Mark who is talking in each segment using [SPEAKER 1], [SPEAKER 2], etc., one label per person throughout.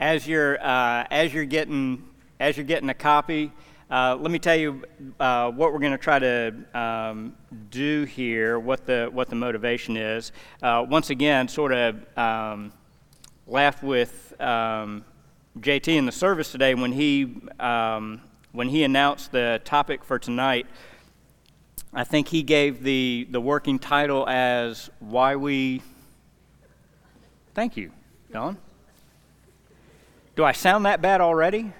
[SPEAKER 1] as you're uh, as you're getting as you're getting a copy, uh, let me tell you uh, what we're going to try to um, do here. What the what the motivation is. Uh, once again, sort of um, laughed with um, JT in the service today when he um, when he announced the topic for tonight. I think he gave the the working title as "Why We." Thank you, Don. Do I sound that bad already?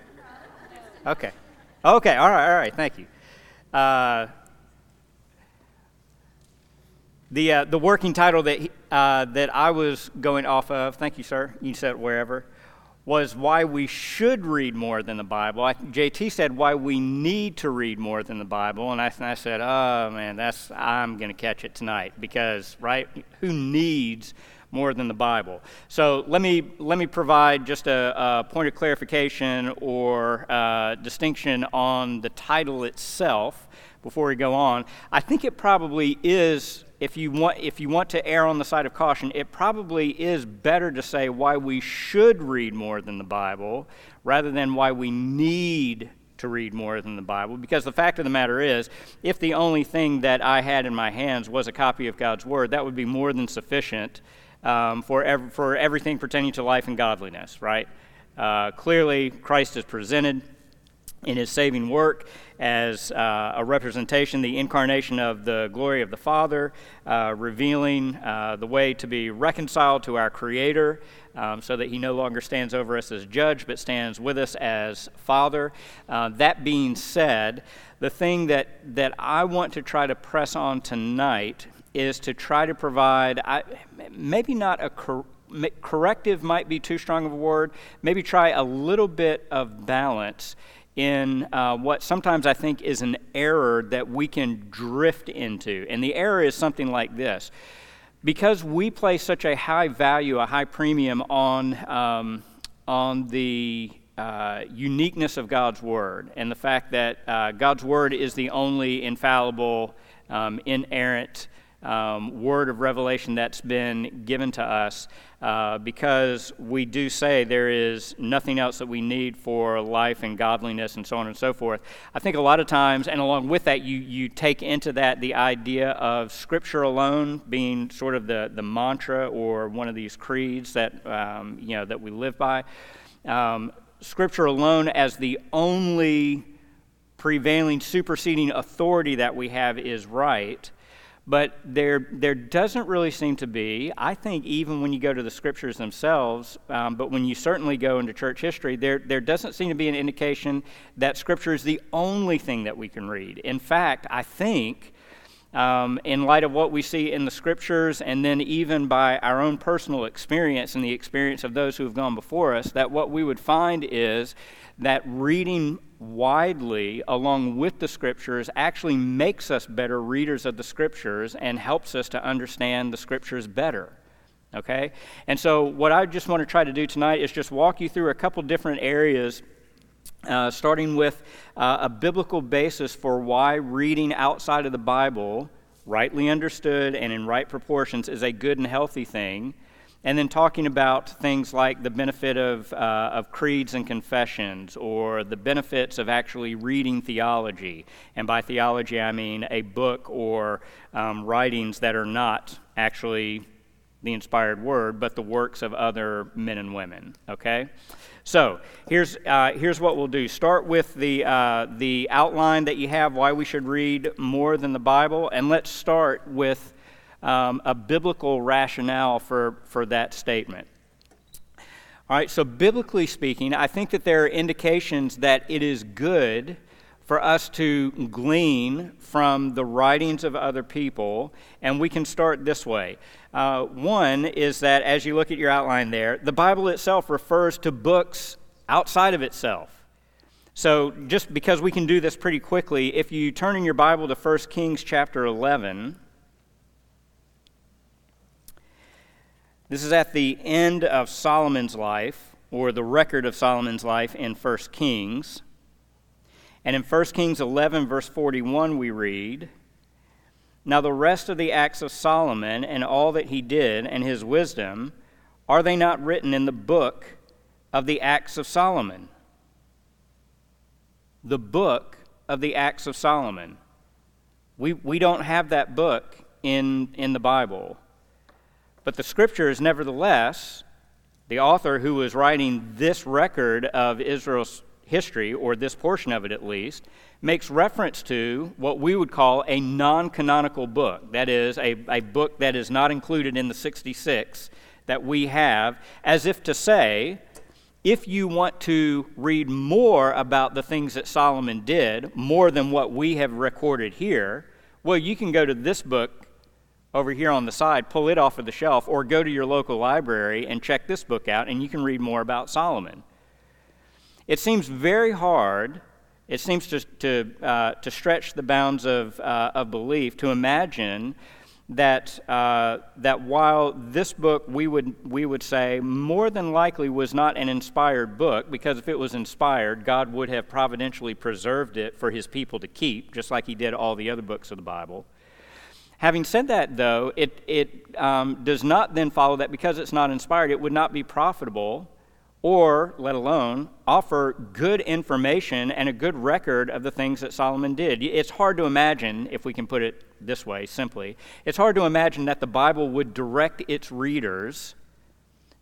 [SPEAKER 1] Okay. Okay, all right, all right, thank you. Uh, the, uh, the working title that, he, uh, that I was going off of, thank you, sir, you said it wherever, was why we should read more than the Bible. I, JT said why we need to read more than the Bible, and I, and I said, oh man, that's I'm going to catch it tonight because, right, who needs more than the Bible. So let me, let me provide just a, a point of clarification or uh, distinction on the title itself before we go on. I think it probably is, if you, want, if you want to err on the side of caution, it probably is better to say why we should read more than the Bible rather than why we need to read more than the Bible. Because the fact of the matter is, if the only thing that I had in my hands was a copy of God's Word, that would be more than sufficient um, for, ev- for everything pertaining to life and godliness, right? Uh, clearly, Christ is presented in his saving work as uh, a representation, the incarnation of the glory of the Father, uh, revealing uh, the way to be reconciled to our Creator um, so that he no longer stands over us as judge but stands with us as Father. Uh, that being said, the thing that, that I want to try to press on tonight is to try to provide, I, maybe not a cor- corrective, might be too strong of a word, maybe try a little bit of balance in uh, what sometimes I think is an error that we can drift into. And the error is something like this. Because we place such a high value, a high premium on, um, on the uh, uniqueness of God's Word and the fact that uh, God's Word is the only infallible, um, inerrant, um, word of revelation that's been given to us uh, because we do say there is nothing else that we need for life and godliness and so on and so forth. I think a lot of times, and along with that, you, you take into that the idea of Scripture alone being sort of the, the mantra or one of these creeds that, um, you know, that we live by. Um, scripture alone as the only prevailing superseding authority that we have is right but there, there doesn't really seem to be, I think, even when you go to the scriptures themselves, um, but when you certainly go into church history, there, there doesn't seem to be an indication that scripture is the only thing that we can read. In fact, I think, um, in light of what we see in the scriptures, and then even by our own personal experience and the experience of those who have gone before us, that what we would find is that reading widely along with the scriptures actually makes us better readers of the scriptures and helps us to understand the scriptures better. Okay? And so, what I just want to try to do tonight is just walk you through a couple different areas. Uh, starting with uh, a biblical basis for why reading outside of the Bible, rightly understood and in right proportions, is a good and healthy thing and then talking about things like the benefit of, uh, of creeds and confessions or the benefits of actually reading theology. And by theology, I mean a book or um, writings that are not actually the inspired word, but the works of other men and women. Okay? So here's, uh, here's what we'll do. Start with the, uh, the outline that you have, why we should read more than the Bible, and let's start with um, a biblical rationale for, for that statement. All right, so biblically speaking, I think that there are indications that it is good for us to glean from the writings of other people, and we can start this way. Uh, one is that as you look at your outline there, the Bible itself refers to books outside of itself. So, just because we can do this pretty quickly, if you turn in your Bible to 1 Kings chapter 11, This is at the end of Solomon's life, or the record of Solomon's life in 1 Kings. And in 1 Kings 11, verse 41, we read Now the rest of the acts of Solomon and all that he did and his wisdom, are they not written in the book of the Acts of Solomon. The book of the Acts of Solomon. We, we don't have that book in, in the Bible. But the scriptures, nevertheless, the author who was writing this record of Israel's history, or this portion of it at least, makes reference to what we would call a non canonical book. That is, a, a book that is not included in the 66 that we have, as if to say, if you want to read more about the things that Solomon did, more than what we have recorded here, well, you can go to this book over here on the side, pull it off of the shelf, or go to your local library and check this book out, and you can read more about Solomon. It seems very hard, it seems to, to, uh, to stretch the bounds of, uh, of belief to imagine that, uh, that while this book we would, we would say more than likely was not an inspired book, because if it was inspired, God would have providentially preserved it for his people to keep, just like he did all the other books of the Bible. Having said that, though, it, it um, does not then follow that because it's not inspired, it would not be profitable or, let alone, offer good information and a good record of the things that Solomon did. It's hard to imagine, if we can put it this way simply, it's hard to imagine that the Bible would direct its readers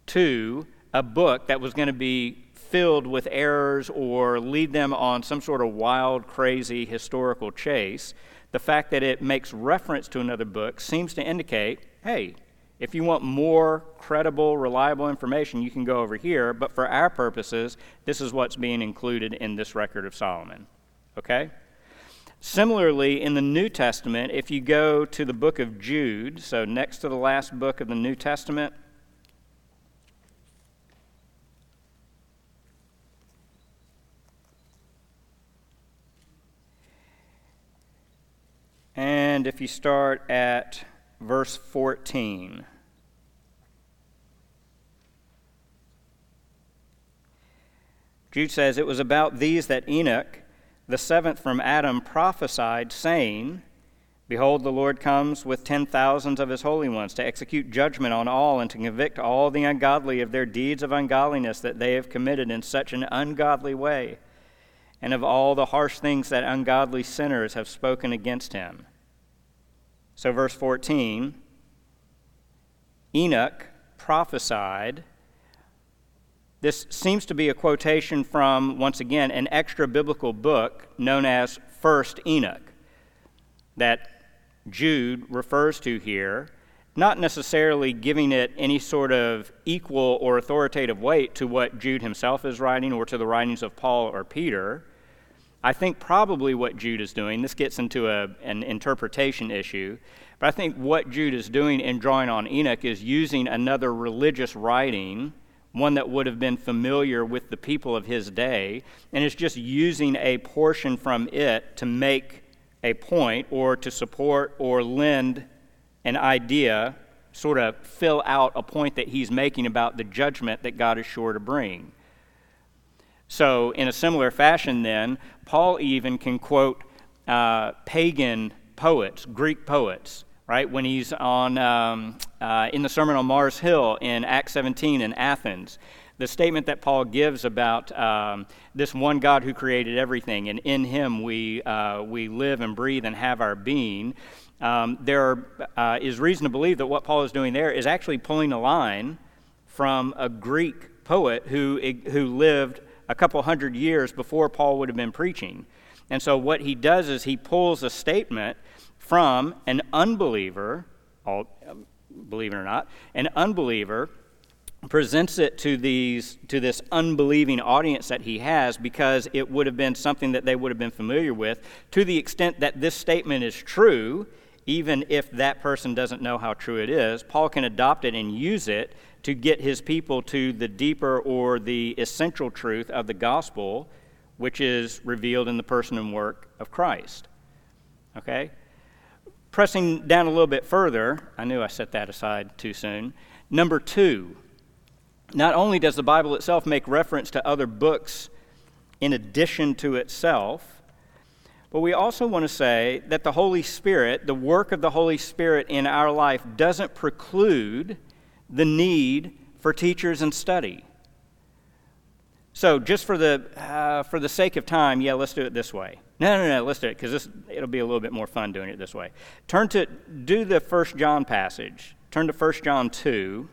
[SPEAKER 1] to a book that was going to be filled with errors or lead them on some sort of wild, crazy historical chase. The fact that it makes reference to another book seems to indicate hey, if you want more credible, reliable information, you can go over here, but for our purposes, this is what's being included in this record of Solomon. Okay? Similarly, in the New Testament, if you go to the book of Jude, so next to the last book of the New Testament, and if you start at verse 14. Jude says, It was about these that Enoch, the seventh from Adam, prophesied, saying, Behold, the Lord comes with ten thousands of his holy ones to execute judgment on all and to convict all the ungodly of their deeds of ungodliness that they have committed in such an ungodly way, and of all the harsh things that ungodly sinners have spoken against him. So, verse 14 Enoch prophesied. This seems to be a quotation from, once again, an extra biblical book known as First Enoch that Jude refers to here, not necessarily giving it any sort of equal or authoritative weight to what Jude himself is writing or to the writings of Paul or Peter. I think probably what Jude is doing, this gets into a, an interpretation issue, but I think what Jude is doing in drawing on Enoch is using another religious writing, one that would have been familiar with the people of his day, and is just using a portion from it to make a point or to support or lend an idea, sort of fill out a point that he's making about the judgment that God is sure to bring. So, in a similar fashion, then, Paul even can quote uh, pagan poets, Greek poets, right? When he's on, um, uh, in the Sermon on Mars Hill in Acts 17 in Athens, the statement that Paul gives about um, this one God who created everything, and in him we, uh, we live and breathe and have our being. Um, there uh, is reason to believe that what Paul is doing there is actually pulling a line from a Greek poet who, who lived a couple hundred years before Paul would have been preaching. And so what he does is he pulls a statement from an unbeliever, all, um, believe it or not, an unbeliever presents it to these to this unbelieving audience that he has because it would have been something that they would have been familiar with to the extent that this statement is true even if that person doesn't know how true it is paul can adopt it and use it to get his people to the deeper or the essential truth of the gospel, which is revealed in the person and work of Christ. Okay? Pressing down a little bit further, I knew I set that aside too soon. Number two, not only does the Bible itself make reference to other books in addition to itself, but we also want to say that the Holy Spirit, the work of the Holy Spirit in our life, doesn't preclude the need for teachers and study. So, just for the, uh, for the sake of time, yeah, let's do it this way. No, no, no, let's do it because it'll be a little bit more fun doing it this way. Turn to, do the First John passage. Turn to First John 2.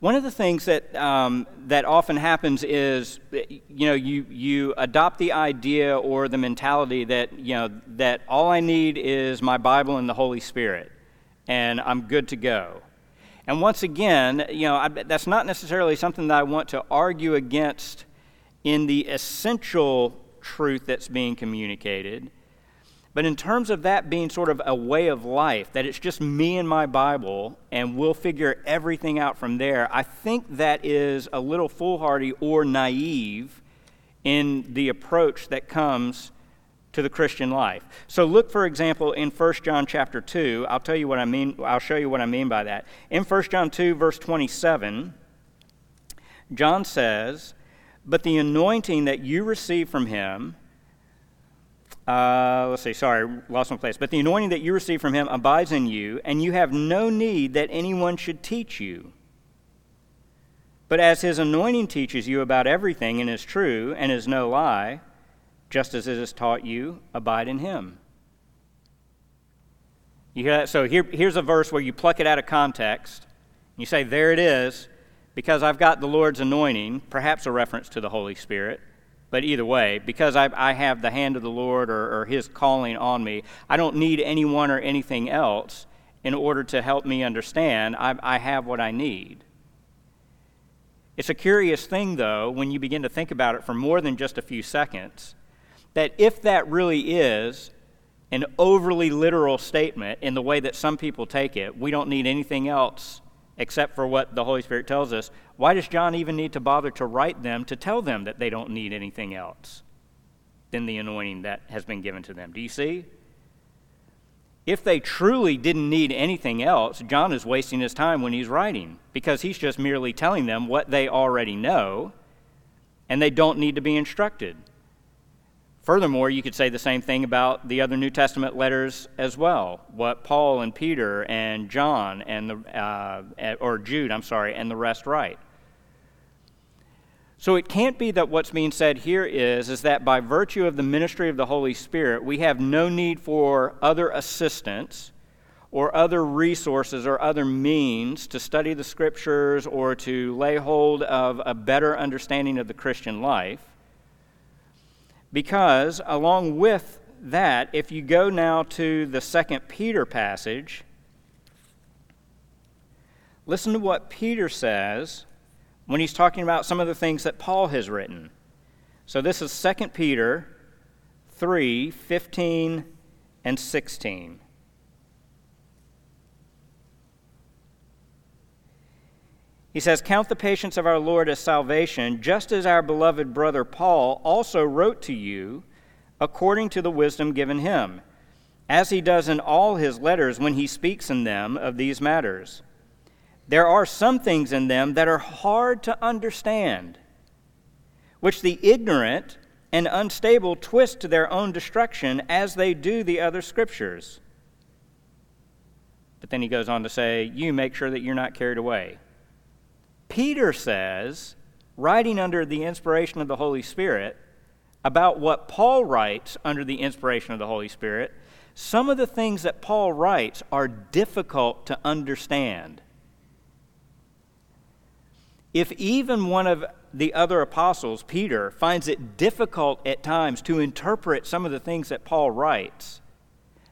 [SPEAKER 1] One of the things that, um, that often happens is, you know, you, you adopt the idea or the mentality that, you know, that all I need is my Bible and the Holy Spirit, and I'm good to go. And once again, you know, I, that's not necessarily something that I want to argue against in the essential truth that's being communicated. But in terms of that being sort of a way of life, that it's just me and my Bible and we'll figure everything out from there, I think that is a little foolhardy or naive in the approach that comes to the Christian life. So look for example in 1 John chapter 2. I'll tell you what I mean I'll show you what I mean by that. In 1 John 2 verse 27, John says, "But the anointing that you receive from him uh, let's see, sorry, lost my place. But the anointing that you receive from him abides in you, and you have no need that anyone should teach you. But as his anointing teaches you about everything and is true and is no lie, just as it has taught you, abide in him. You hear that? So here, here's a verse where you pluck it out of context. And You say, There it is, because I've got the Lord's anointing, perhaps a reference to the Holy Spirit. But either way, because I, I have the hand of the Lord or, or His calling on me, I don't need anyone or anything else in order to help me understand. I, I have what I need. It's a curious thing, though, when you begin to think about it for more than just a few seconds, that if that really is an overly literal statement in the way that some people take it, we don't need anything else except for what the Holy Spirit tells us, why does John even need to bother to write them to tell them that they don't need anything else than the anointing that has been given to them? Do you see? If they truly didn't need anything else, John is wasting his time when he's writing because he's just merely telling them what they already know and they don't need to be instructed. Furthermore, you could say the same thing about the other New Testament letters as well. What Paul and Peter and John and the uh, or Jude, I'm sorry, and the rest write. So it can't be that what's being said here is is that by virtue of the ministry of the Holy Spirit, we have no need for other assistance or other resources or other means to study the scriptures or to lay hold of a better understanding of the Christian life because, along with that, if you go now to the second Peter passage, listen to what Peter says when he's talking about some of the things that Paul has written. So this is 2 Peter 3 15 and 16. He says, Count the patience of our Lord as salvation, just as our beloved brother Paul also wrote to you according to the wisdom given him, as he does in all his letters when he speaks in them of these matters. There are some things in them that are hard to understand, which the ignorant and unstable twist to their own destruction as they do the other scriptures. But then he goes on to say, You make sure that you're not carried away. Peter says, writing under the inspiration of the Holy Spirit, about what Paul writes under the inspiration of the Holy Spirit, some of the things that Paul writes are difficult to understand. If even one of the other apostles, Peter, finds it difficult at times to interpret some of the things that Paul writes,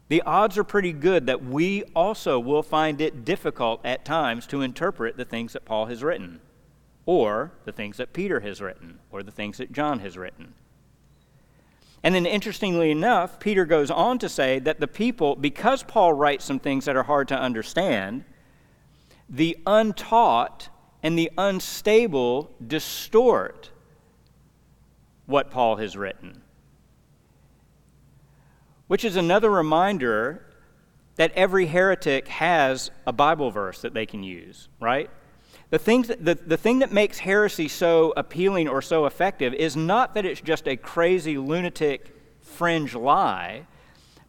[SPEAKER 1] the odds are pretty good that we also will find it difficult at times to interpret the things that Paul has written, or the things that Peter has written, or the things that John has written. And then, interestingly enough, Peter goes on to say that the people, because Paul writes some things that are hard to understand, the untaught and the unstable distort what Paul has written which is another reminder that every heretic has a Bible verse that they can use, right? The, things that, the, the thing that makes heresy so appealing or so effective is not that it's just a crazy, lunatic, fringe lie,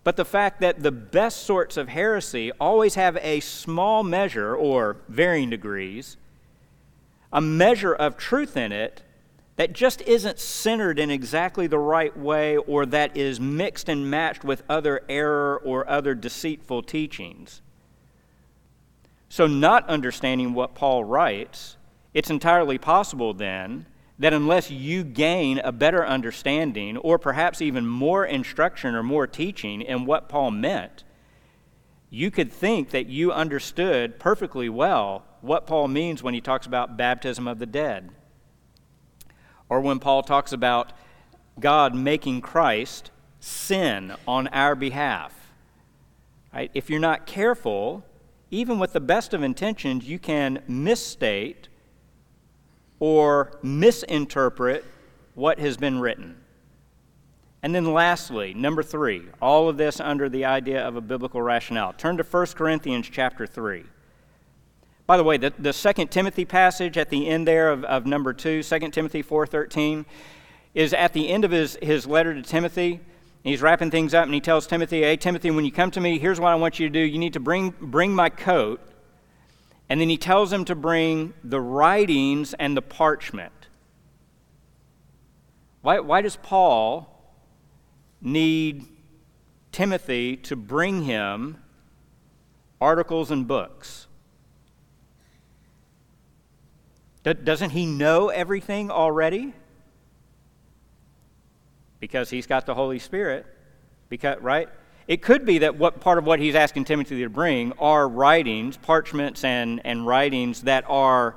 [SPEAKER 1] but the fact that the best sorts of heresy always have a small measure, or varying degrees, a measure of truth in it that just isn't centered in exactly the right way or that is mixed and matched with other error or other deceitful teachings. So, not understanding what Paul writes, it's entirely possible then that unless you gain a better understanding or perhaps even more instruction or more teaching in what Paul meant, you could think that you understood perfectly well what Paul means when he talks about baptism of the dead, or when Paul talks about God making Christ sin on our behalf. Right? If you're not careful, even with the best of intentions, you can misstate or misinterpret what has been written. And then lastly, number 3, all of this under the idea of a biblical rationale. Turn to 1 Corinthians chapter 3. By the way, the, the 2 Timothy passage at the end there of, of number 2, 2 Timothy 4.13, is at the end of his, his letter to Timothy. He's wrapping things up and he tells Timothy, Hey, Timothy, when you come to me, here's what I want you to do. You need to bring, bring my coat and then he tells him to bring the writings and the parchment. Why, why does Paul need Timothy to bring him articles and books? Doesn't he know everything already? Because he's got the Holy Spirit. Because, right? It could be that what part of what he's asking Timothy to bring are writings, parchments, and, and writings that are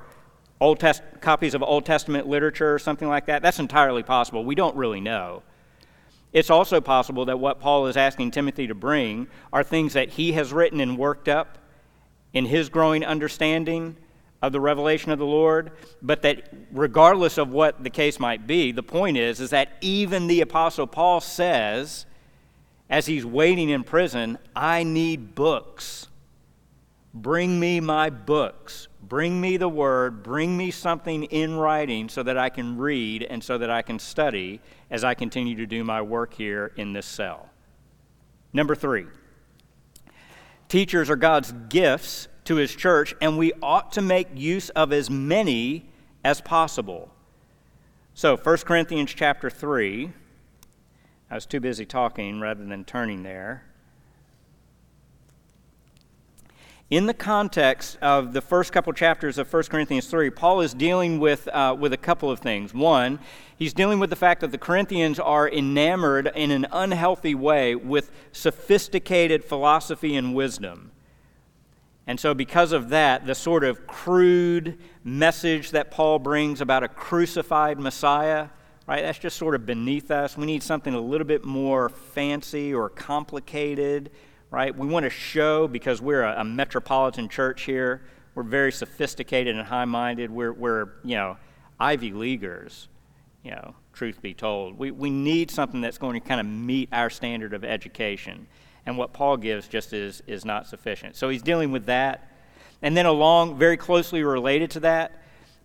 [SPEAKER 1] Old Test, copies of Old Testament literature or something like that. That's entirely possible. We don't really know. It's also possible that what Paul is asking Timothy to bring are things that he has written and worked up in his growing understanding of the revelation of the Lord, but that regardless of what the case might be, the point is is that even the apostle Paul says as he's waiting in prison, I need books. Bring me my books. Bring me the word. Bring me something in writing so that I can read and so that I can study as I continue to do my work here in this cell. Number three, teachers are God's gifts to his church, and we ought to make use of as many as possible. So, 1 Corinthians chapter 3, I was too busy talking rather than turning there. In the context of the first couple chapters of 1 Corinthians 3, Paul is dealing with, uh, with a couple of things. One, he's dealing with the fact that the Corinthians are enamored in an unhealthy way with sophisticated philosophy and wisdom. And so, because of that, the sort of crude message that Paul brings about a crucified Messiah right? That's just sort of beneath us. We need something a little bit more fancy or complicated, right? We want to show because we're a, a metropolitan church here. We're very sophisticated and high minded. We're, we're, you know, Ivy Leaguers, you know, truth be told. We, we need something that's going to kind of meet our standard of education. And what Paul gives just is, is not sufficient. So he's dealing with that. And then, along, very closely related to that,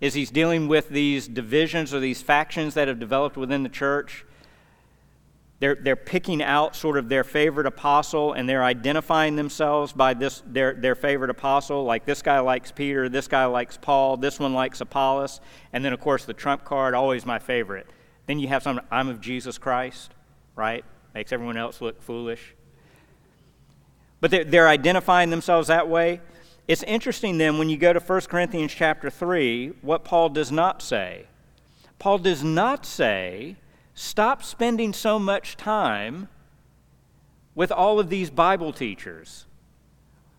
[SPEAKER 1] is he's dealing with these divisions or these factions that have developed within the church. They're, they're picking out sort of their favorite apostle and they're identifying themselves by this their, their favorite apostle. Like this guy likes Peter, this guy likes Paul, this one likes Apollos. And then, of course, the trump card, always my favorite. Then you have some, I'm of Jesus Christ, right? Makes everyone else look foolish. But they're, they're identifying themselves that way. It's interesting then when you go to 1 Corinthians chapter 3, what Paul does not say. Paul does not say, stop spending so much time with all of these Bible teachers.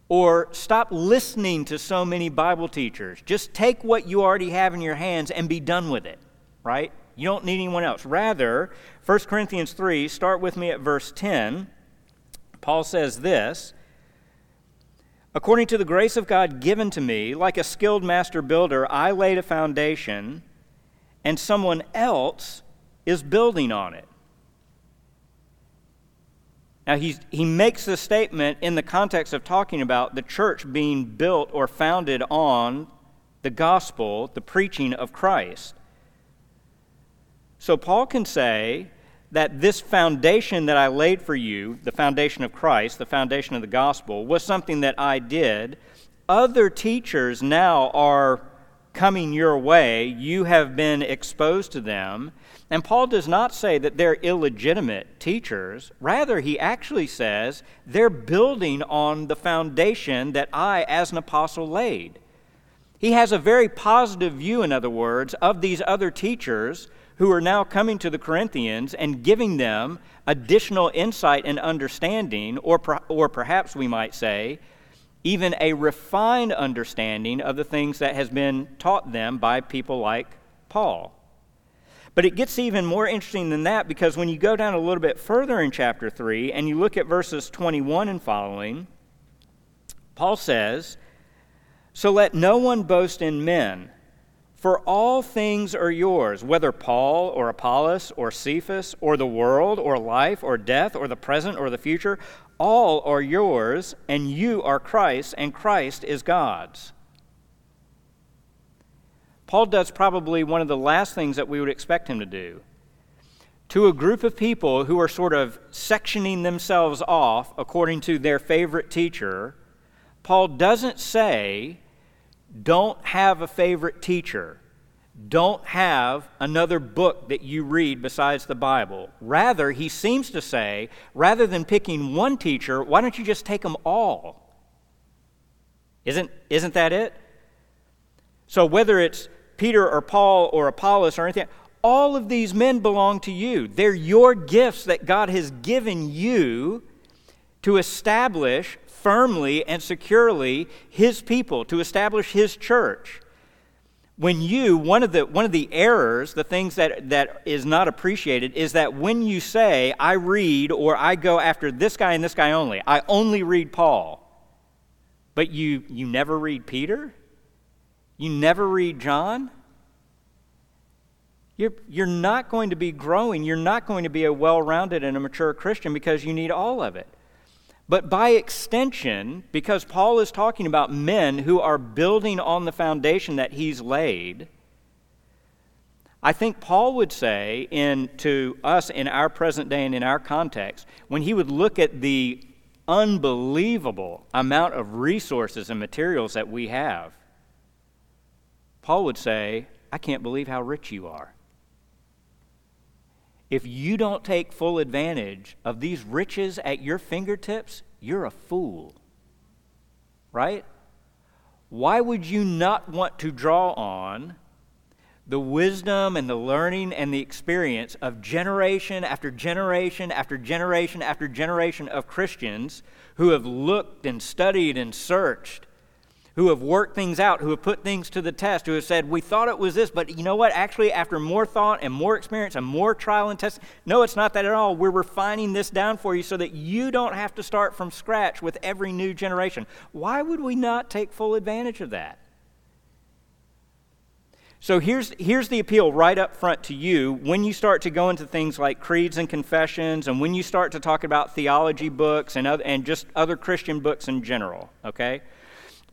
[SPEAKER 1] Or stop listening to so many Bible teachers. Just take what you already have in your hands and be done with it, right? You don't need anyone else. Rather, 1 Corinthians 3, start with me at verse 10. Paul says this According to the grace of God given to me, like a skilled master builder, I laid a foundation, and someone else is building on it. Now, he's, he makes this statement in the context of talking about the church being built or founded on the gospel, the preaching of Christ. So, Paul can say that this foundation that I laid for you, the foundation of Christ, the foundation of the gospel, was something that I did. Other teachers now are coming your way. You have been exposed to them. And Paul does not say that they're illegitimate teachers. Rather, he actually says they're building on the foundation that I, as an apostle, laid. He has a very positive view, in other words, of these other teachers who are now coming to the Corinthians and giving them additional insight and understanding, or, or perhaps we might say, even a refined understanding of the things that has been taught them by people like Paul. But it gets even more interesting than that because when you go down a little bit further in chapter 3 and you look at verses 21 and following, Paul says, So let no one boast in men, for all things are yours, whether Paul or Apollos or Cephas or the world or life or death or the present or the future, all are yours, and you are Christ, and Christ is God's. Paul does probably one of the last things that we would expect him to do. To a group of people who are sort of sectioning themselves off according to their favorite teacher, Paul doesn't say, don't have a favorite teacher. Don't have another book that you read besides the Bible. Rather, he seems to say, rather than picking one teacher, why don't you just take them all? Isn't, isn't that it? So, whether it's Peter or Paul or Apollos or anything, all of these men belong to you. They're your gifts that God has given you to establish firmly and securely His people, to establish His church. When you, one of the, one of the errors, the things that, that is not appreciated, is that when you say, I read or I go after this guy and this guy only, I only read Paul, but you, you never read Peter? You never read John? You're, you're not going to be growing. You're not going to be a well rounded and a mature Christian because you need all of it. But by extension, because Paul is talking about men who are building on the foundation that he's laid, I think Paul would say in, to us in our present day and in our context, when he would look at the unbelievable amount of resources and materials that we have, Paul would say, I can't believe how rich you are. If you don't take full advantage of these riches at your fingertips, you're a fool. Right? Why would you not want to draw on the wisdom and the learning and the experience of generation after generation after generation after generation of Christians who have looked and studied and searched who have worked things out, who have put things to the test, who have said, We thought it was this, but you know what? Actually, after more thought and more experience and more trial and test, no, it's not that at all. We're refining this down for you so that you don't have to start from scratch with every new generation. Why would we not take full advantage of that? So here's, here's the appeal right up front to you when you start to go into things like creeds and confessions, and when you start to talk about theology books and, other, and just other Christian books in general, okay?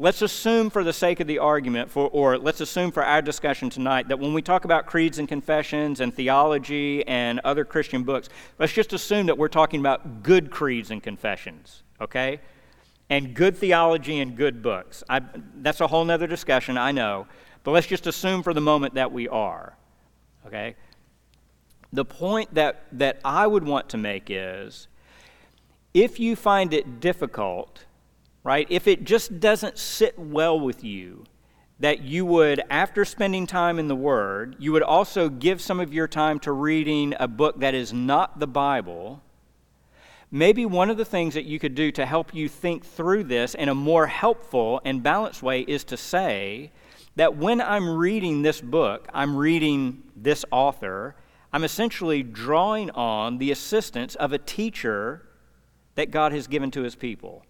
[SPEAKER 1] Let's assume, for the sake of the argument, for, or let's assume for our discussion tonight, that when we talk about creeds and confessions and theology and other Christian books, let's just assume that we're talking about good creeds and confessions, okay? And good theology and good books. I, that's a whole other discussion, I know. But let's just assume for the moment that we are, okay? The point that, that I would want to make is if you find it difficult right? If it just doesn't sit well with you, that you would, after spending time in the Word, you would also give some of your time to reading a book that is not the Bible. Maybe one of the things that you could do to help you think through this in a more helpful and balanced way is to say that when I'm reading this book, I'm reading this author, I'm essentially drawing on the assistance of a teacher that God has given to his people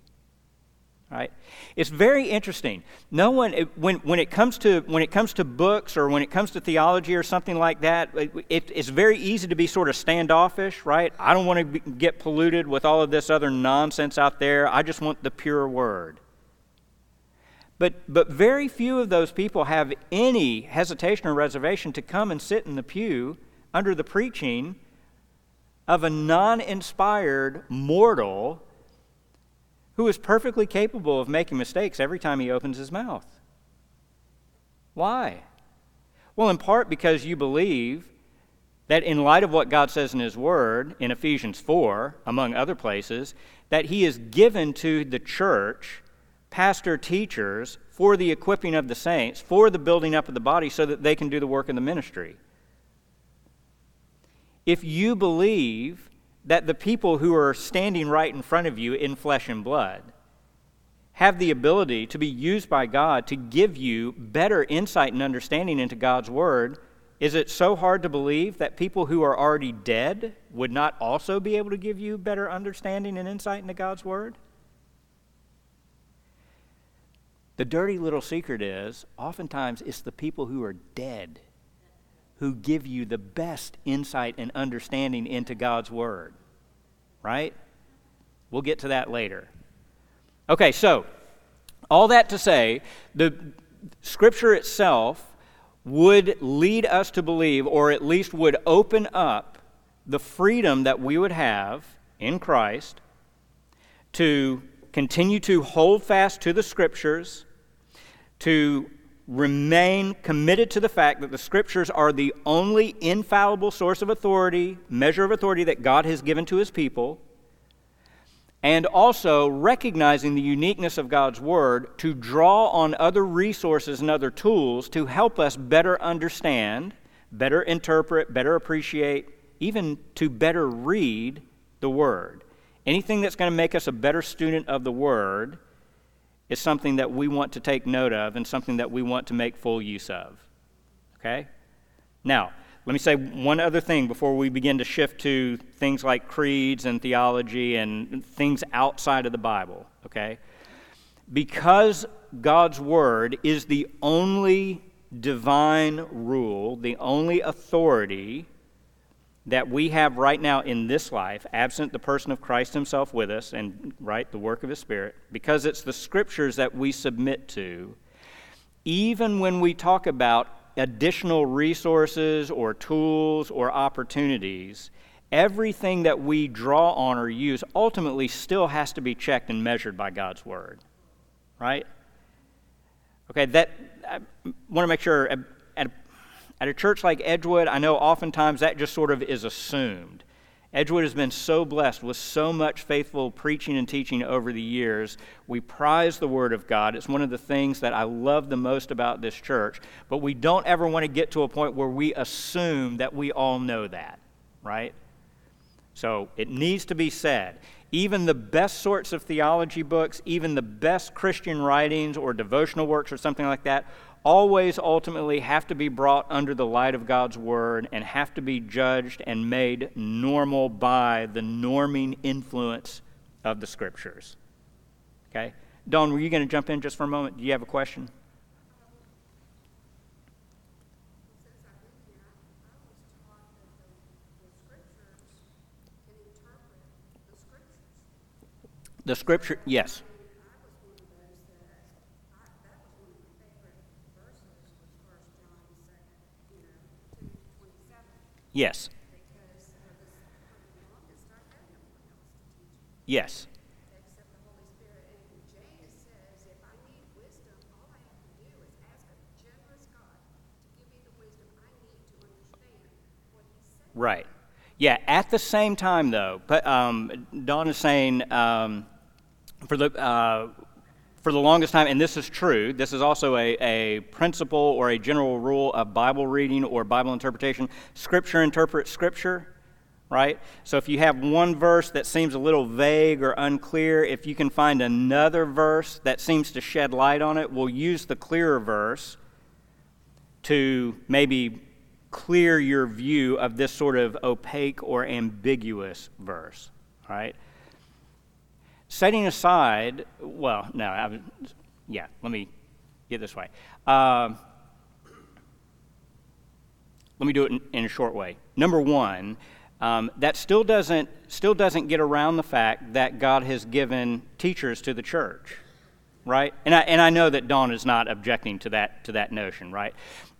[SPEAKER 1] right? It's very interesting. No one when, when it comes to when it comes to books or when it comes to theology or something like that it, it's very easy to be sort of standoffish right? I don't want to get polluted with all of this other nonsense out there. I just want the pure word. But but very few of those people have any hesitation or reservation to come and sit in the pew under the preaching of a non-inspired mortal who is perfectly capable of making mistakes every time he opens his mouth. Why? Well, in part because you believe that in light of what God says in His Word, in Ephesians 4, among other places, that He has given to the church pastor teachers for the equipping of the saints, for the building up of the body, so that they can do the work in the ministry. If you believe that the people who are standing right in front of you in flesh and blood have the ability to be used by God to give you better insight and understanding into God's Word, is it so hard to believe that people who are already dead would not also be able to give you better understanding and insight into God's Word? The dirty little secret is oftentimes it's the people who are dead who give you the best insight and understanding into God's Word. Right? We'll get to that later. Okay, so all that to say, the Scripture itself would lead us to believe, or at least would open up the freedom that we would have in Christ to continue to hold fast to the Scriptures, to remain committed to the fact that the Scriptures are the only infallible source of authority, measure of authority that God has given to His people, and also recognizing the uniqueness of God's Word to draw on other resources and other tools to help us better understand, better interpret, better appreciate, even to better read the Word. Anything that's going to make us a better student of the Word is something that we want to take note of and something that we want to make full use of. Okay? Now, let me say one other thing before we begin to shift to things like creeds and theology and things outside of the Bible, okay? Because God's Word is the only divine rule, the only authority that we have right now in this life, absent the person of Christ Himself with us and, right, the work of His Spirit, because it's the Scriptures that we submit to, even when we talk about additional resources or tools or opportunities, everything that we draw on or use ultimately still has to be checked and measured by God's Word. Right? Okay, that, I want to make sure at, a church like Edgewood, I know oftentimes that just sort of is assumed. Edgewood has been so blessed with so much faithful preaching and teaching over the years. We prize the Word of God. It's one of the things that I love the most about this church. But we don't ever want to get to a point where we assume that we all know that, right? So it needs to be said. Even the best sorts of theology books, even the best Christian writings or devotional works or something like that, always ultimately have to be brought under the light of God's Word and have to be judged and made normal by the norming influence of the Scriptures. Okay? Dawn, were you going to jump in just for a moment? Do you have a question? The scripture, yes. Yes. Yes. Right. Yeah. At the same time, though, but um, Dawn is saying um, for the uh, for the longest time, and this is true, this is also a, a principle or a general rule of Bible reading or Bible interpretation. Scripture interprets Scripture, right? So if you have one verse that seems a little vague or unclear, if you can find another verse that seems to shed light on it, we'll use the clearer verse to maybe clear your view of this sort of opaque or ambiguous verse, right? Setting aside, well, no, I, yeah, let me get this way. Uh, let me do it in, in, a short way. Number one, um, that still doesn't still doesn't get around the fact that God has given teachers to the church, right? And I and I know that Dawn is not objecting to that to that notion, right?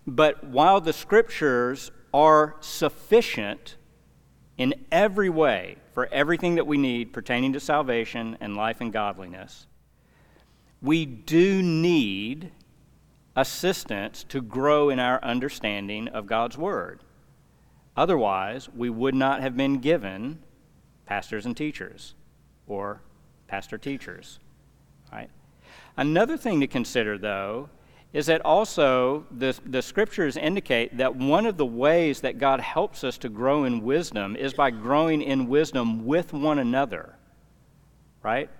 [SPEAKER 1] But while the scriptures are sufficient in every way for everything that we need pertaining to salvation and life and godliness, we do need assistance to grow in our understanding of God's Word. Otherwise, we would not have been given pastors and teachers or pastor teachers. Right? Another thing to consider, though, is that also the, the scriptures indicate that one of the ways that God helps us to grow in wisdom is by growing in wisdom with one another. Right?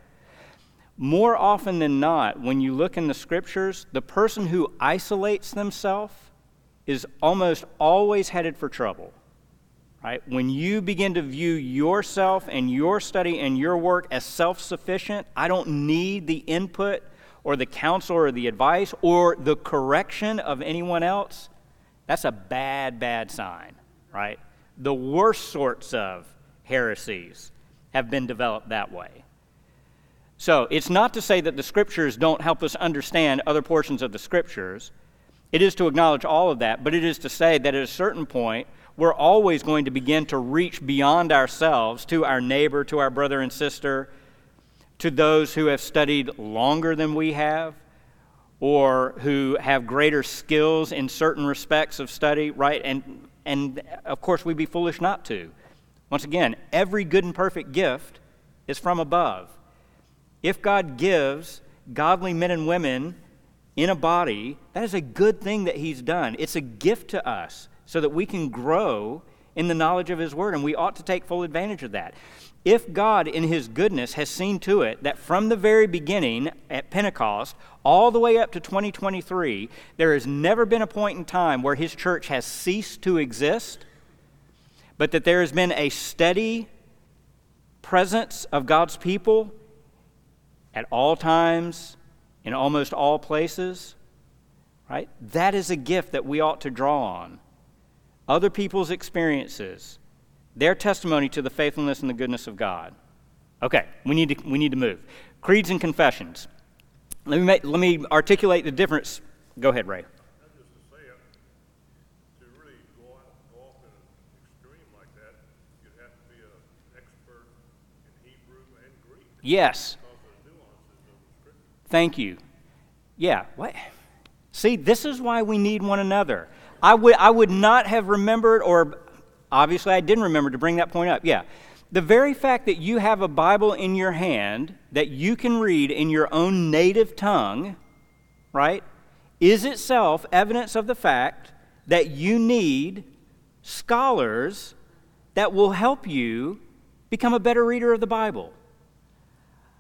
[SPEAKER 1] More often than not, when you look in the scriptures, the person who isolates themselves is almost always headed for trouble. Right? When you begin to view yourself and your study and your work as self sufficient, I don't need the input or the counsel or the advice or the correction of anyone else, that's a bad, bad sign, right? The worst sorts of heresies have been developed that way. So it's not to say that the scriptures don't help us understand other portions of the scriptures. It is to acknowledge all of that, but it is to say that at a certain point, we're always going to begin to reach beyond ourselves to our neighbor, to our brother and sister, to those who have studied longer than we have or who have greater skills in certain respects of study, right? And, and of course, we'd be foolish not to. Once again, every good and perfect gift is from above. If God gives godly men and women in a body, that is a good thing that He's done. It's a gift to us so that we can grow in the knowledge of His Word, and we ought to take full advantage of that. If God, in His goodness, has seen to it that from the very beginning at Pentecost all the way up to 2023, there has never been a point in time where His church has ceased to exist, but that there has been a steady presence of God's people at all times, in almost all places, right? That is a gift that we ought to draw on. Other people's experiences their testimony to the faithfulness and the goodness of God. Okay, we need to, we need to move. Creeds and confessions. Let me, make, let me articulate the difference. Go ahead, Ray. Yes. Thank you. Yeah. What? See, this is why we need one another. I would, I would not have remembered or Obviously, I didn't remember to bring that point up. Yeah. The very fact that you have a Bible in your hand that you can read in your own native tongue, right, is itself evidence of the fact that you need scholars that will help you become a better reader of the Bible.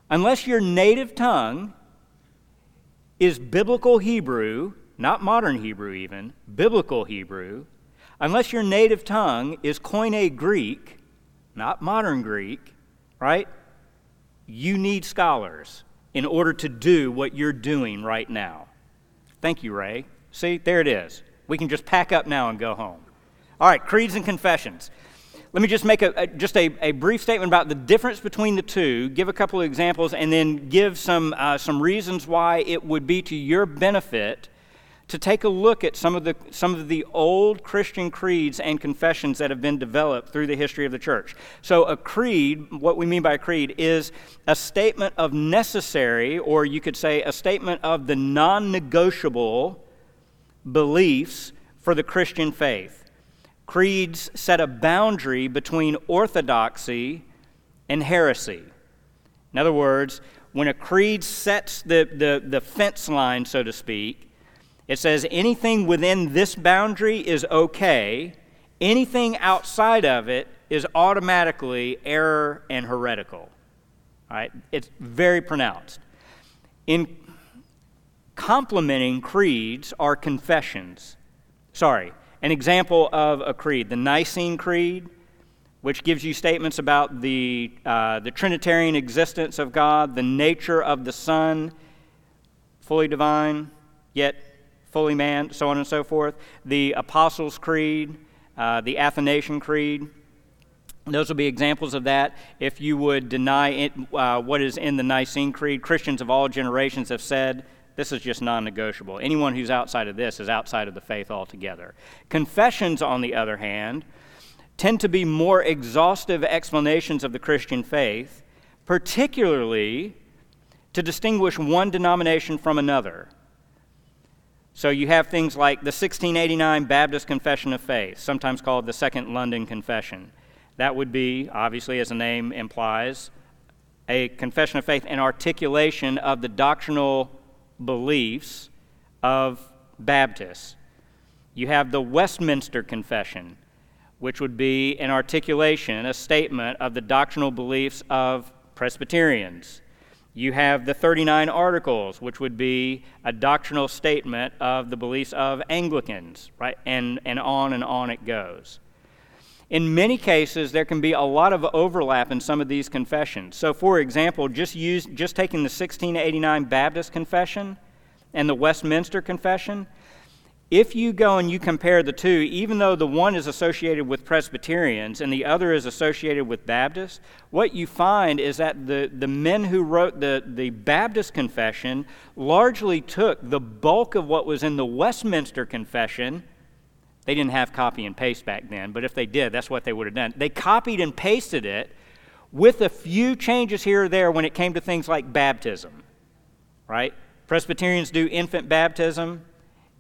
[SPEAKER 1] Unless your native tongue is biblical Hebrew, not modern Hebrew even, biblical Hebrew, unless your native tongue is Koine Greek, not modern Greek, right? You need scholars in order to do what you're doing right now. Thank you, Ray. See, there it is. We can just pack up now and go home. All right, creeds and confessions. Let me just make a, a just a, a, brief statement about the difference between the two, give a couple of examples, and then give some, uh, some reasons why it would be to your benefit to take a look at some of, the, some of the old Christian creeds and confessions that have been developed through the history of the church. So, a creed, what we mean by a creed, is a statement of necessary, or you could say a statement of the non negotiable beliefs for the Christian faith. Creeds set a boundary between orthodoxy and heresy. In other words, when a creed sets the, the, the fence line, so to speak, it says anything within this boundary is okay, anything outside of it is automatically error and heretical. All right? It's very pronounced. In complementing creeds are confessions. Sorry, an example of a creed, the Nicene Creed, which gives you statements about the, uh, the Trinitarian existence of God, the nature of the Son, fully divine, yet fully man, so on and so forth. The Apostles' Creed, uh, the Athanasian Creed. Those will be examples of that. If you would deny it, uh, what is in the Nicene Creed, Christians of all generations have said this is just non negotiable. Anyone who's outside of this is outside of the faith altogether. Confessions, on the other hand, tend to be more exhaustive explanations of the Christian faith, particularly to distinguish one denomination from another. So you have things like the 1689 Baptist Confession of Faith, sometimes called the Second London Confession. That would be, obviously, as the name implies, a confession of faith and articulation of the doctrinal beliefs of Baptists. You have the Westminster Confession, which would be an articulation, a statement of the doctrinal beliefs of Presbyterians. You have the 39 Articles, which would be a doctrinal statement of the beliefs of Anglicans, right? And, and on and on it goes. In many cases, there can be a lot of overlap in some of these confessions. So, for example, just, use, just taking the 1689 Baptist Confession and the Westminster Confession, if you go and you compare the two, even though the one is associated with Presbyterians and the other is associated with Baptists, what you find is that the, the men who wrote the, the Baptist Confession largely took the bulk of what was in the Westminster Confession. They didn't have copy and paste back then, but if they did, that's what they would have done. They copied and pasted it with a few changes here or there when it came to things like baptism, right? Presbyterians do infant baptism.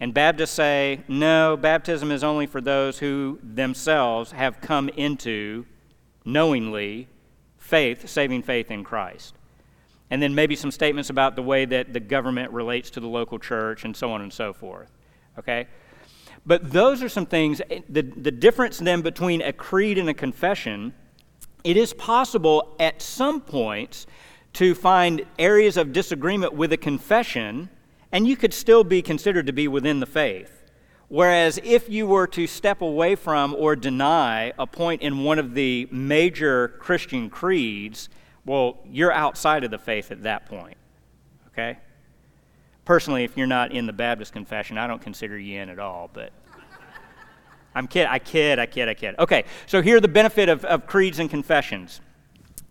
[SPEAKER 1] And Baptists say, no, baptism is only for those who themselves have come into knowingly faith, saving faith in Christ. And then maybe some statements about the way that the government relates to the local church and so on and so forth. Okay? But those are some things, eh, the, the difference then between a creed and a confession, it is possible at some points to find areas of disagreement with a confession and you could still be considered to be within the faith. Whereas if you were to step away from or deny a point in one of the major Christian creeds, well, you're outside of the faith at that point. Okay? Personally, if you're not in the Baptist confession, I don't consider you in at all, but I'm kid, I kid, I kid, I kid. Okay, so here are the benefit of, of creeds and confessions.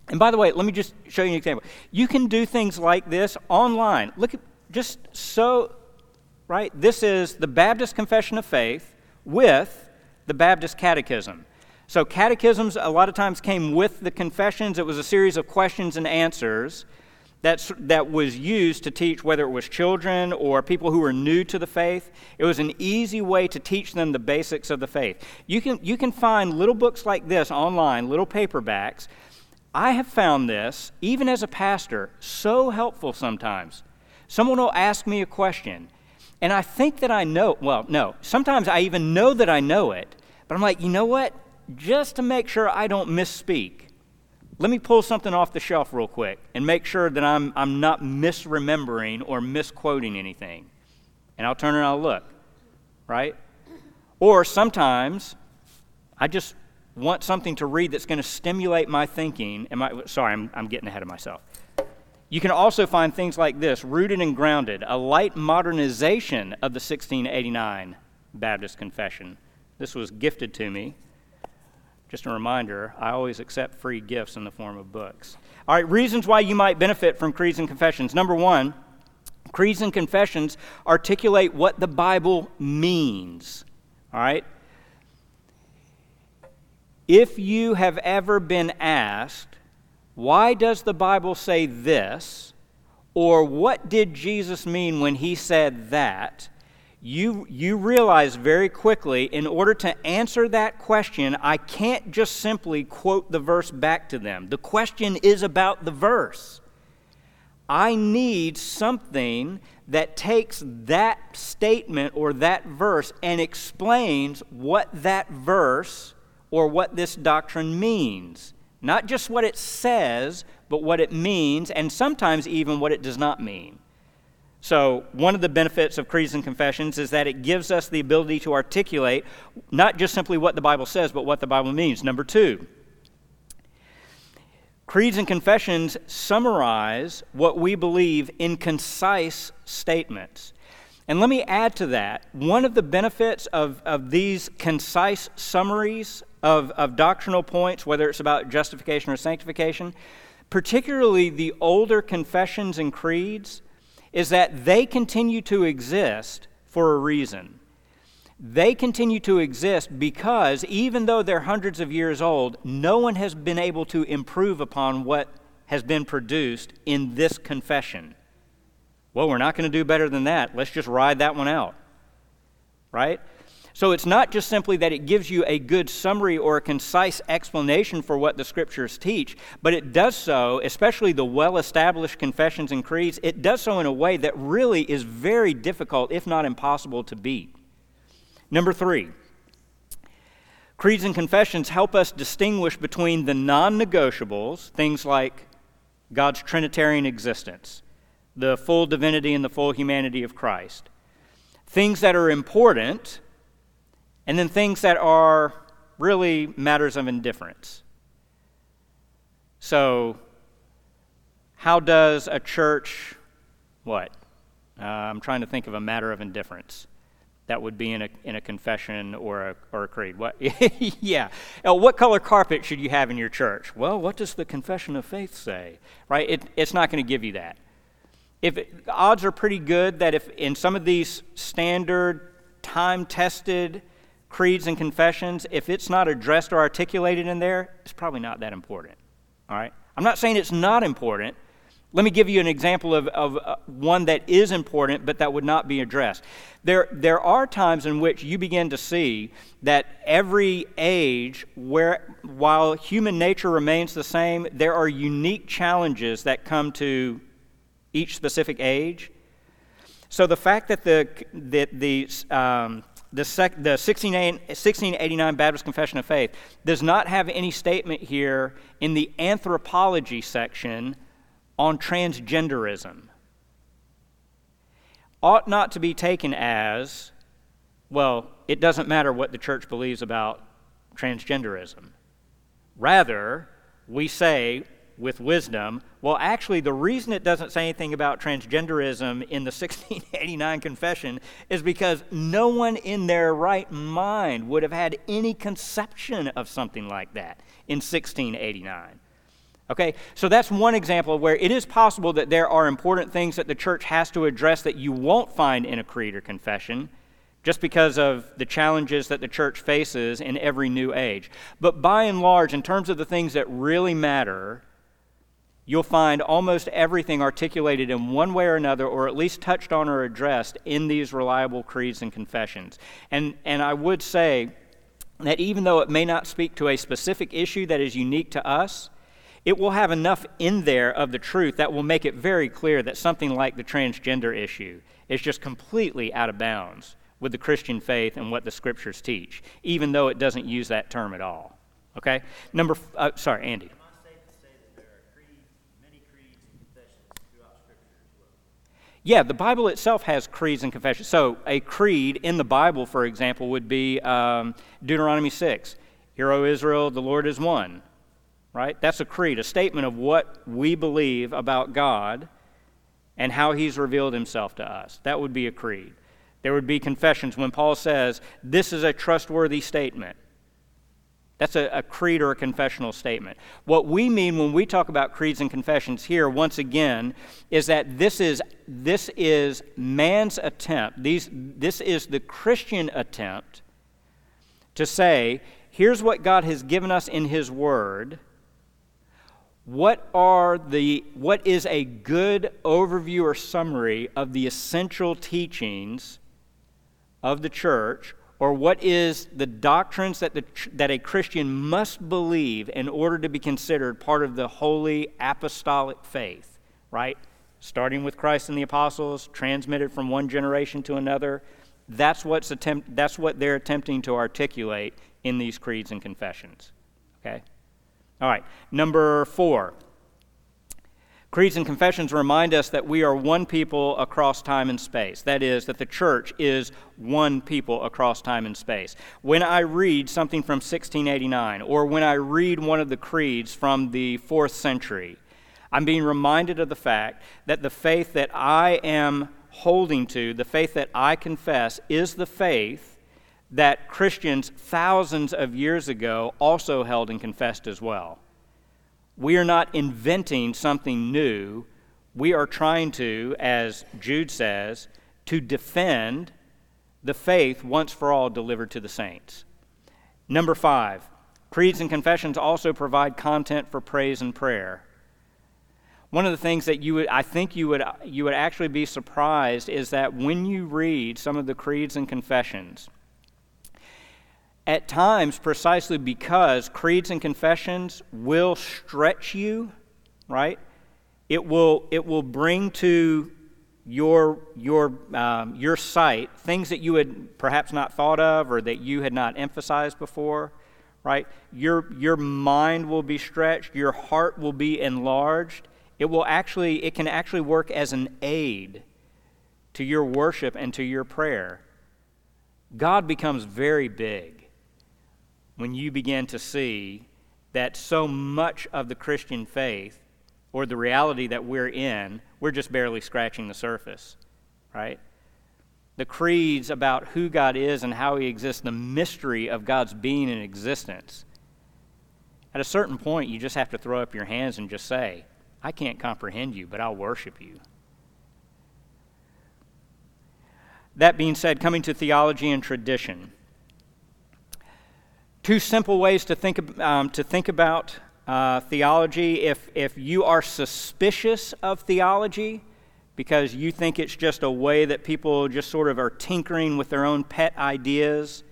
[SPEAKER 1] And by the way, let me just show you an example. You can do things like this online. Look at just so, right? This is the Baptist Confession of Faith with the Baptist Catechism. So, catechisms a lot of times came with the confessions. It was a series of questions and answers that's, that was used to teach whether it was children or people who were new to the faith. It was an easy way to teach them the basics of the faith. You can, you can find little books like this online, little paperbacks. I have found this, even as a pastor, so helpful sometimes. Someone will ask me a question, and I think that I know, well, no, sometimes I even know that I know it, but I'm like, you know what? Just to make sure I don't misspeak, let me pull something off the shelf real quick and make sure that I'm, I'm not misremembering or misquoting anything. And I'll turn around and I'll look, right? Or sometimes I just want something to read that's going to stimulate my thinking. Am I, sorry, I'm, I'm getting ahead of myself. You can also find things like this Rooted and Grounded, a light modernization of the 1689 Baptist Confession. This was gifted to me. Just a reminder, I always accept free gifts in the form of books. All right, reasons why you might benefit from creeds and confessions. Number one, creeds and confessions articulate what the Bible means. All right? If you have ever been asked, why does the Bible say this? Or what did Jesus mean when he said that? You, you realize very quickly, in order to answer that question, I can't just simply quote the verse back to them. The question is about the verse. I need something that takes that statement or that verse and explains what that verse or what this doctrine means. Not just what it says, but what it means, and sometimes even what it does not mean. So, one of the benefits of creeds and confessions is that it gives us the ability to articulate not just simply what the Bible says, but what the Bible means. Number two, creeds and confessions summarize what we believe in concise statements. And let me add to that one of the benefits of, of these concise summaries of, of doctrinal points, whether it's about justification or sanctification, particularly the older confessions and creeds, is that they continue to exist for a reason. They continue to exist because even though they're hundreds of years old, no one has been able to improve upon what has been produced in this confession. Well, we're not going to do better than that. Let's just ride that one out. right? So it's not just simply that it gives you a good summary or a concise explanation for what the scriptures teach, but it does so, especially the well established confessions and creeds, it does so in a way that really is very difficult, if not impossible, to beat. Number three, creeds and confessions help us distinguish between the non negotiables, things like God's Trinitarian existence, the full divinity and the full humanity of Christ, things that are important and then things that are really matters of indifference. So, how does a church, what? Uh, I'm trying to think of a matter of indifference that would be in a, in a confession or a, or a creed. What? yeah. Uh, what color carpet should you have in your church? Well, what does the confession of faith say? Right? It, it's not going to give you that. If it, odds are pretty good that if in some of these standard, time tested creeds and confessions, if it's not addressed or articulated in there, it's probably not that important. All right? I'm not saying it's not important. Let me give you an example of, of uh, one that is important, but that would not be addressed. There, there are times in which you begin to see that every age, where, while human nature remains the same, there are unique challenges that come to each specific age. So the fact that the, that the um, the, sec, the 1689 Baptist Confession of Faith does not have any statement here in the anthropology section on transgenderism. Ought not to be taken as, well, it doesn't matter what the church believes about transgenderism. Rather, we say with wisdom, well, actually, the reason it doesn't say anything about transgenderism in the 1689 confession is because no one in their right mind would have had any conception of something like that in 1689. Okay, so that's one example where it is possible that there are important things that the church has to address that you won't find in a creed or confession just because of the challenges that the church faces in every new age. But by and large, in terms of the things that really matter, you'll find almost everything articulated in one way or another, or at least touched on or addressed in these reliable creeds and confessions. And, and I would say that even though it may not speak to a specific issue that is unique to us, it will have enough in there of the truth that will make it very clear that something like the transgender issue is just completely out of bounds with the Christian faith and what the scriptures teach, even though it doesn't use that term at all. Okay? Number, uh, sorry, Andy. Yeah, the Bible itself has creeds and confessions. So, a creed in the Bible, for example, would be um, Deuteronomy 6 Hear, O Israel, the Lord is one. Right? That's a creed, a statement of what we believe about God and how He's revealed Himself to us. That would be a creed. There would be confessions when Paul says, This is a trustworthy statement. That's a, a, creed or a confessional statement. What we mean when we talk about creeds and confessions here, once again, is that this is, this is man's attempt, these, this is the Christian attempt to say, here's what God has given us in His Word. What, are the, what is a good overview or summary of the essential teachings of the church or what is the doctrines that, the, that a Christian must believe in order to be considered part of the holy apostolic faith, right? Starting with Christ and the apostles, transmitted from one generation to another. That's, what's attempt, that's what they're attempting to articulate in these creeds and confessions. Okay? All right, number four Creeds and confessions remind us that we are one people across time and space. That is, that the church is one people across time and space. When I read something from 1689, or when I read one of the creeds from the fourth century, I'm being reminded of the fact that the faith that I am holding to, the faith that I confess, is the faith that Christians thousands of years ago also held and confessed as well. We are not inventing something new. We are trying to, as Jude says, to defend the faith once for all delivered to the saints. Number five, creeds and confessions also provide content for praise and prayer. One of the things that you would, I think you would, you would actually be surprised is that when you read some of the creeds and confessions, at times, precisely because creeds and confessions will stretch you, right? It will, it will bring to your, your, um, your sight things that you had perhaps not thought of or that you had not emphasized before, right? Your, your mind will be stretched, your heart will be enlarged. It will actually, it can actually work as an aid to your worship and to your prayer. God becomes very big when you begin to see that so much of the Christian faith or the reality that we're in, we're just barely scratching the surface, right? The creeds about who God is and how He exists, the mystery of God's being and existence. At a certain point, you just have to throw up your hands and just say, I can't comprehend you, but I'll worship you. That being said, coming to theology and tradition. Two simple ways to think, um, to think about uh, theology, if, if you are suspicious of theology because you think it's just a way that people just sort of are tinkering with their own pet ideas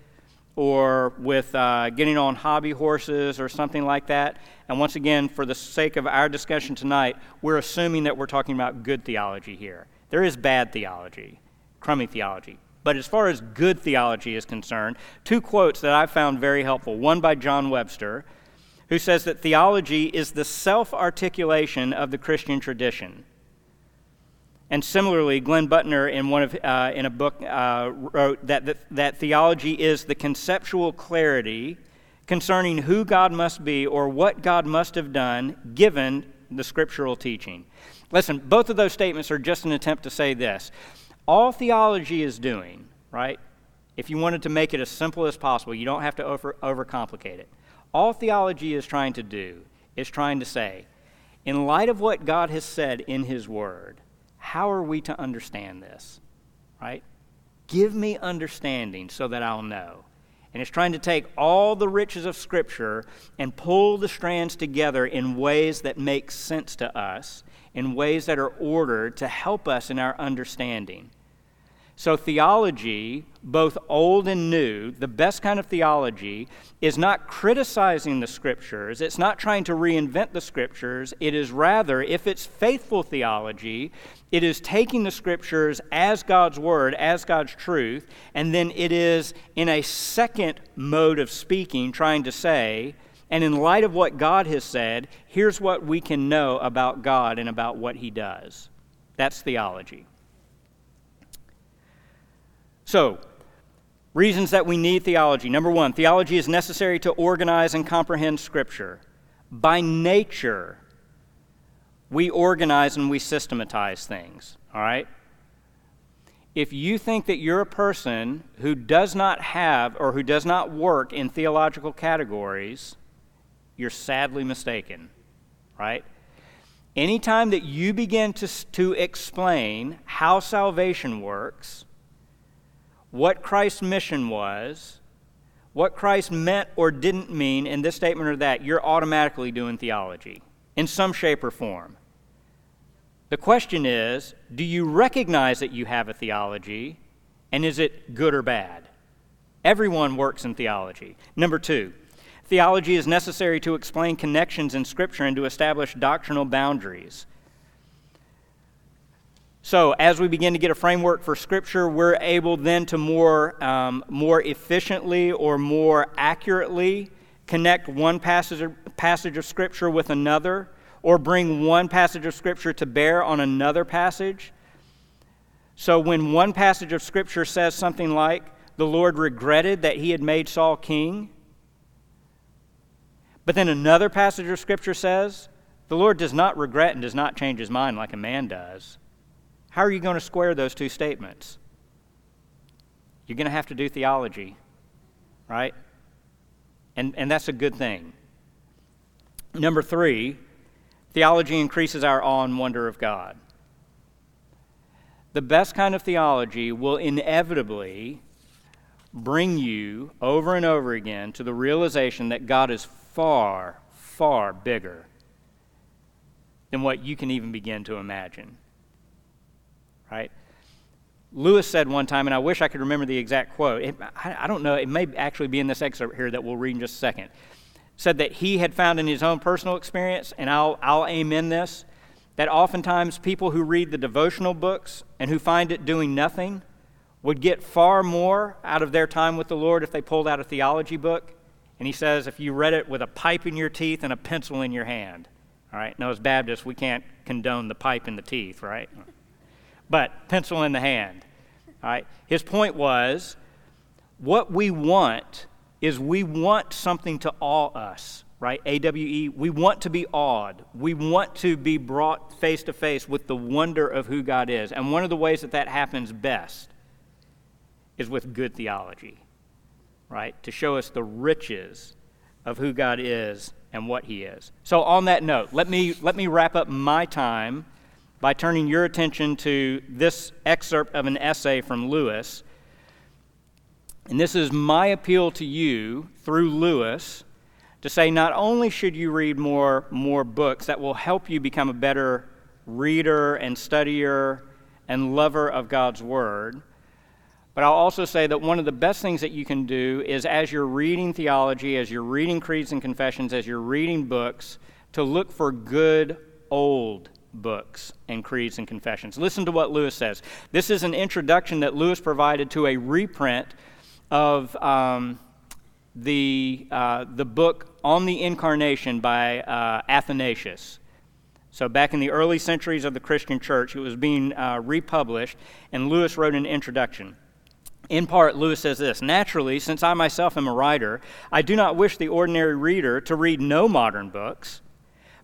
[SPEAKER 1] or with uh, getting on hobby horses or something like that, and once again, for the sake of our discussion tonight, we're assuming that we're talking about good theology here. There is bad theology, crummy theology. But as far as good theology is concerned, two quotes that I found very helpful. One by John Webster, who says that theology is the self articulation of the Christian tradition. And similarly, Glenn Butner in, one of, uh, in a book, uh, wrote that, that, that theology is the conceptual clarity concerning who God must be or what God must have done given the scriptural teaching. Listen, both of those statements are just an attempt to say this. All theology is doing, right? If you wanted to make it as simple as possible, you don't have to over, overcomplicate it. All theology is trying to do is trying to say, in light of what God has said in His Word, how are we to understand this? Right? Give me understanding so that I'll know. And it's trying to take all the riches of Scripture and pull the strands together in ways that make sense to us, in ways that are ordered to help us in our understanding. So, theology, both old and new, the best kind of theology, is not criticizing the scriptures. It's not trying to reinvent the scriptures. It is rather, if it's faithful theology, it is taking the scriptures as God's word, as God's truth, and then it is, in a second mode of speaking, trying to say, and in light of what God has said, here's what we can know about God and about what He does. That's theology. So, reasons that we need theology. Number one, theology is necessary to organize and comprehend Scripture. By nature, we organize and we systematize things, all right? If you think that you're a person who does not have or who does not work in theological categories, you're sadly mistaken, right? Anytime that you begin to, to explain how salvation works, what Christ's mission was, what Christ meant or didn't mean in this statement or that, you're automatically doing theology in some shape or form. The question is do you recognize that you have a theology, and is it good or bad? Everyone works in theology. Number two, theology is necessary to explain connections in Scripture and to establish doctrinal boundaries. So, as we begin to get a framework for Scripture, we're able then to more, um, more efficiently or more accurately connect one passage, passage of Scripture with another, or bring one passage of Scripture to bear on another passage. So, when one passage of Scripture says something like, the Lord regretted that he had made Saul king, but then another passage of Scripture says, the Lord does not regret and does not change his mind like a man does. How are you going to square those two statements? You're going to have to do theology, right? And, and that's a good thing. Number three, theology increases our awe and wonder of God. The best kind of theology will inevitably bring you over and over again to the realization that God is far, far bigger than what you can even begin to imagine. Right? Lewis said one time, and I wish I could remember the exact quote. It, I, I, don't know, it may actually be in this excerpt here that we'll read in just a second. Said that he had found in his own personal experience, and I'll, I'll amen this, that oftentimes people who read the devotional books and who find it doing nothing would get far more out of their time with the Lord if they pulled out a theology book. And he says, if you read it with a pipe in your teeth and a pencil in your hand. All right, now as Baptists, we can't condone the pipe in the teeth, right? but pencil in the hand. All right. His point was what we want is we want something to awe us, right? AWE. We want to be awed. We want to be brought face to face with the wonder of who God is. And one of the ways that that happens best is with good theology, right? To show us the riches of who God is and what He is. So, on that note, let me, let me wrap up my time by turning your attention to this excerpt of an essay from Lewis. And this is my appeal to you through Lewis to say not only should you read more, more books that will help you become a better reader and studier and lover of God's Word, but I'll also say that one of the best things that you can do is as you're reading theology, as you're reading creeds and confessions, as you're reading books, to look for good old books and creeds and confessions. Listen to what Lewis says. This is an introduction that Lewis provided to a reprint of um, the, uh, the book On the Incarnation by uh, Athanasius. So, back in the early centuries of the Christian church, it was being uh, republished, and Lewis wrote an introduction. In part, Lewis says this Naturally, since I myself am a writer, I do not wish the ordinary reader to read no modern books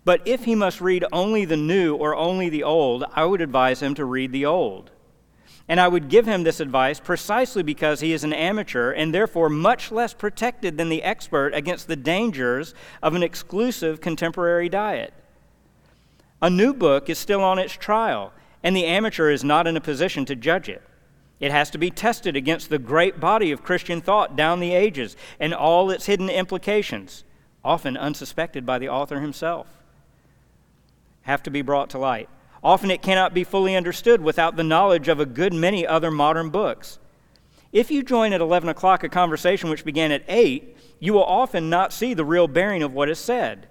[SPEAKER 1] but if he must read only the new or only the old, I would advise him to read the old. And I would give him this advice precisely because he is an amateur and therefore much less protected than the expert against the dangers of an exclusive contemporary diet. A new book is still on its trial, and the amateur is not in a position to judge it. It has to be tested against the great body of Christian thought down the ages and all its hidden implications, often unsuspected by the author himself have to be brought to light. Often it cannot be fully understood without the knowledge of a good many other modern books. If you join at 11 o'clock a conversation which began at 8, you will often not see the real bearing of what is said.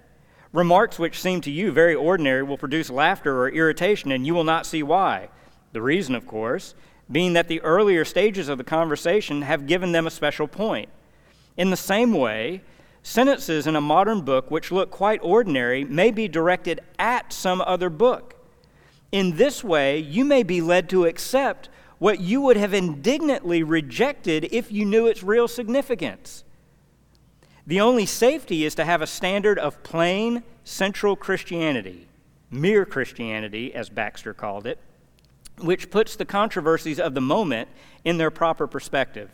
[SPEAKER 1] Remarks which seem to you very ordinary will produce laughter or irritation, and you will not see why. The reason, of course, being that the earlier stages of the conversation have given them a special point. In the same way, Sentences in a modern book which look quite ordinary may be directed at some other book. In this way, you may be led to accept what you would have indignantly rejected if you knew its real significance. The only safety is to have a standard of plain, central Christianity, mere Christianity, as Baxter called it, which puts the controversies of the moment in their proper perspective.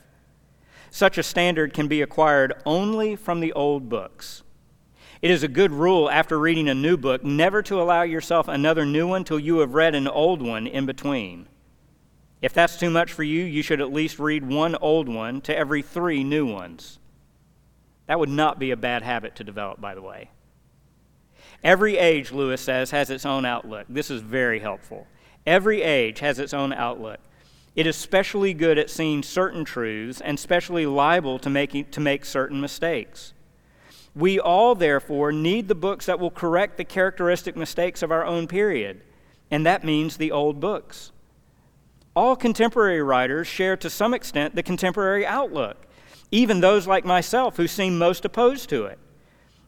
[SPEAKER 1] Such a standard can be acquired only from the old books. It is a good rule after reading a new book never to allow yourself another new one till you have read an old one in between. If that's too much for you, you should at least read one old one to every three new ones. That would not be a bad habit to develop, by the way. Every age, Lewis says, has its own outlook. This is very helpful. Every age has its own outlook. It is specially good at seeing certain truths and specially liable to, making, to make certain mistakes. We all, therefore, need the books that will correct the characteristic mistakes of our own period, and that means the old books. All contemporary writers share to some extent the contemporary outlook, even those like myself who seem most opposed to it.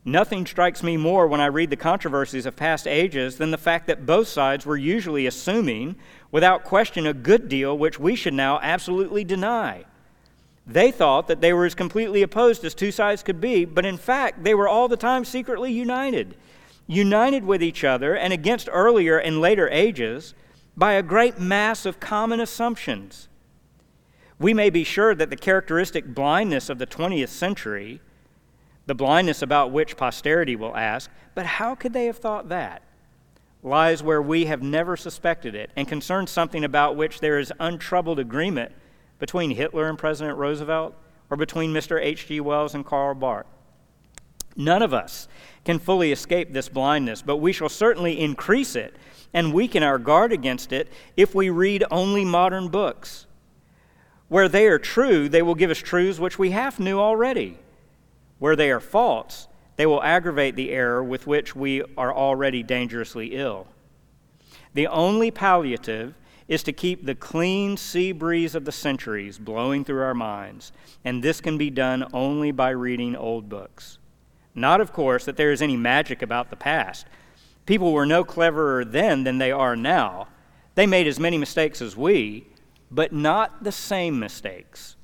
[SPEAKER 1] Nothing strikes me more when I read the controversies of past ages than the fact that both sides were usually assuming, without question, a good deal which we should now absolutely deny. They thought that they were as completely opposed as two sides could be, but in fact, they were all the time secretly united. United with each other and against earlier and later ages by a great mass of common assumptions. We may be sure that the characteristic blindness of the 20th century the blindness about which posterity will ask, but how could they have thought that? Lies where we have never suspected it and concerns something about which there is untroubled agreement between Hitler and President Roosevelt or between Mr. H.G. Wells and Karl Barth. None of us can fully escape this blindness, but we shall certainly increase it and weaken our guard against it if we read only modern books. Where they are true, they will give us truths which we half knew already. Where they are false, they will aggravate the error with which we are already dangerously ill. The only palliative is to keep the clean sea breeze of the centuries blowing through our minds, and this can be done only by reading old books. Not, of course, that there is any magic about the past. People were no cleverer then than they are now. They made as many mistakes as we, but not the same mistakes.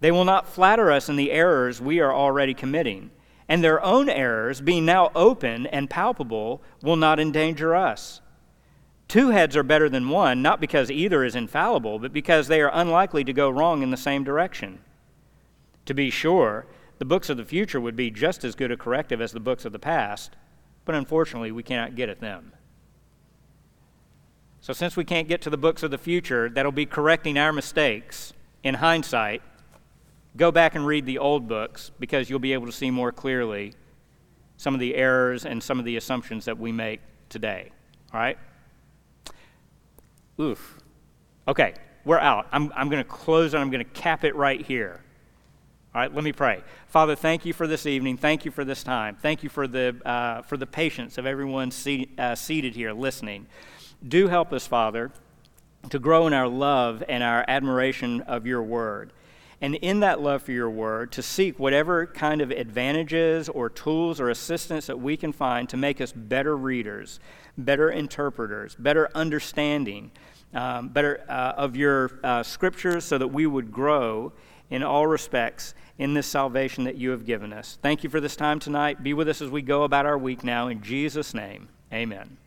[SPEAKER 1] They will not flatter us in the errors we are already committing, and their own errors, being now open and palpable, will not endanger us. Two heads are better than one, not because either is infallible, but because they are unlikely to go wrong in the same direction. To be sure, the books of the future would be just as good a corrective as the books of the past, but unfortunately, we cannot get at them. So, since we can't get to the books of the future that'll be correcting our mistakes in hindsight, go back and read the old books because you'll be able to see more clearly some of the errors and some of the assumptions that we make today. All right? Oof. Okay, we're out. I'm, I'm going to close and I'm going to cap it right here. All right, let me pray. Father, thank you for this evening. Thank you for this time. Thank you for the, uh, for the patience of everyone uh, seated here listening. Do help us, Father, to grow in our love and our admiration of your word. And in that love for your word, to seek whatever kind of advantages or tools or assistance that we can find to make us better readers, better interpreters, better understanding, um, better uh, of your uh, scriptures so that we would grow in all respects in this salvation that you have given us. Thank you for this time tonight. Be with us as we go about our week now. In Jesus' name, amen.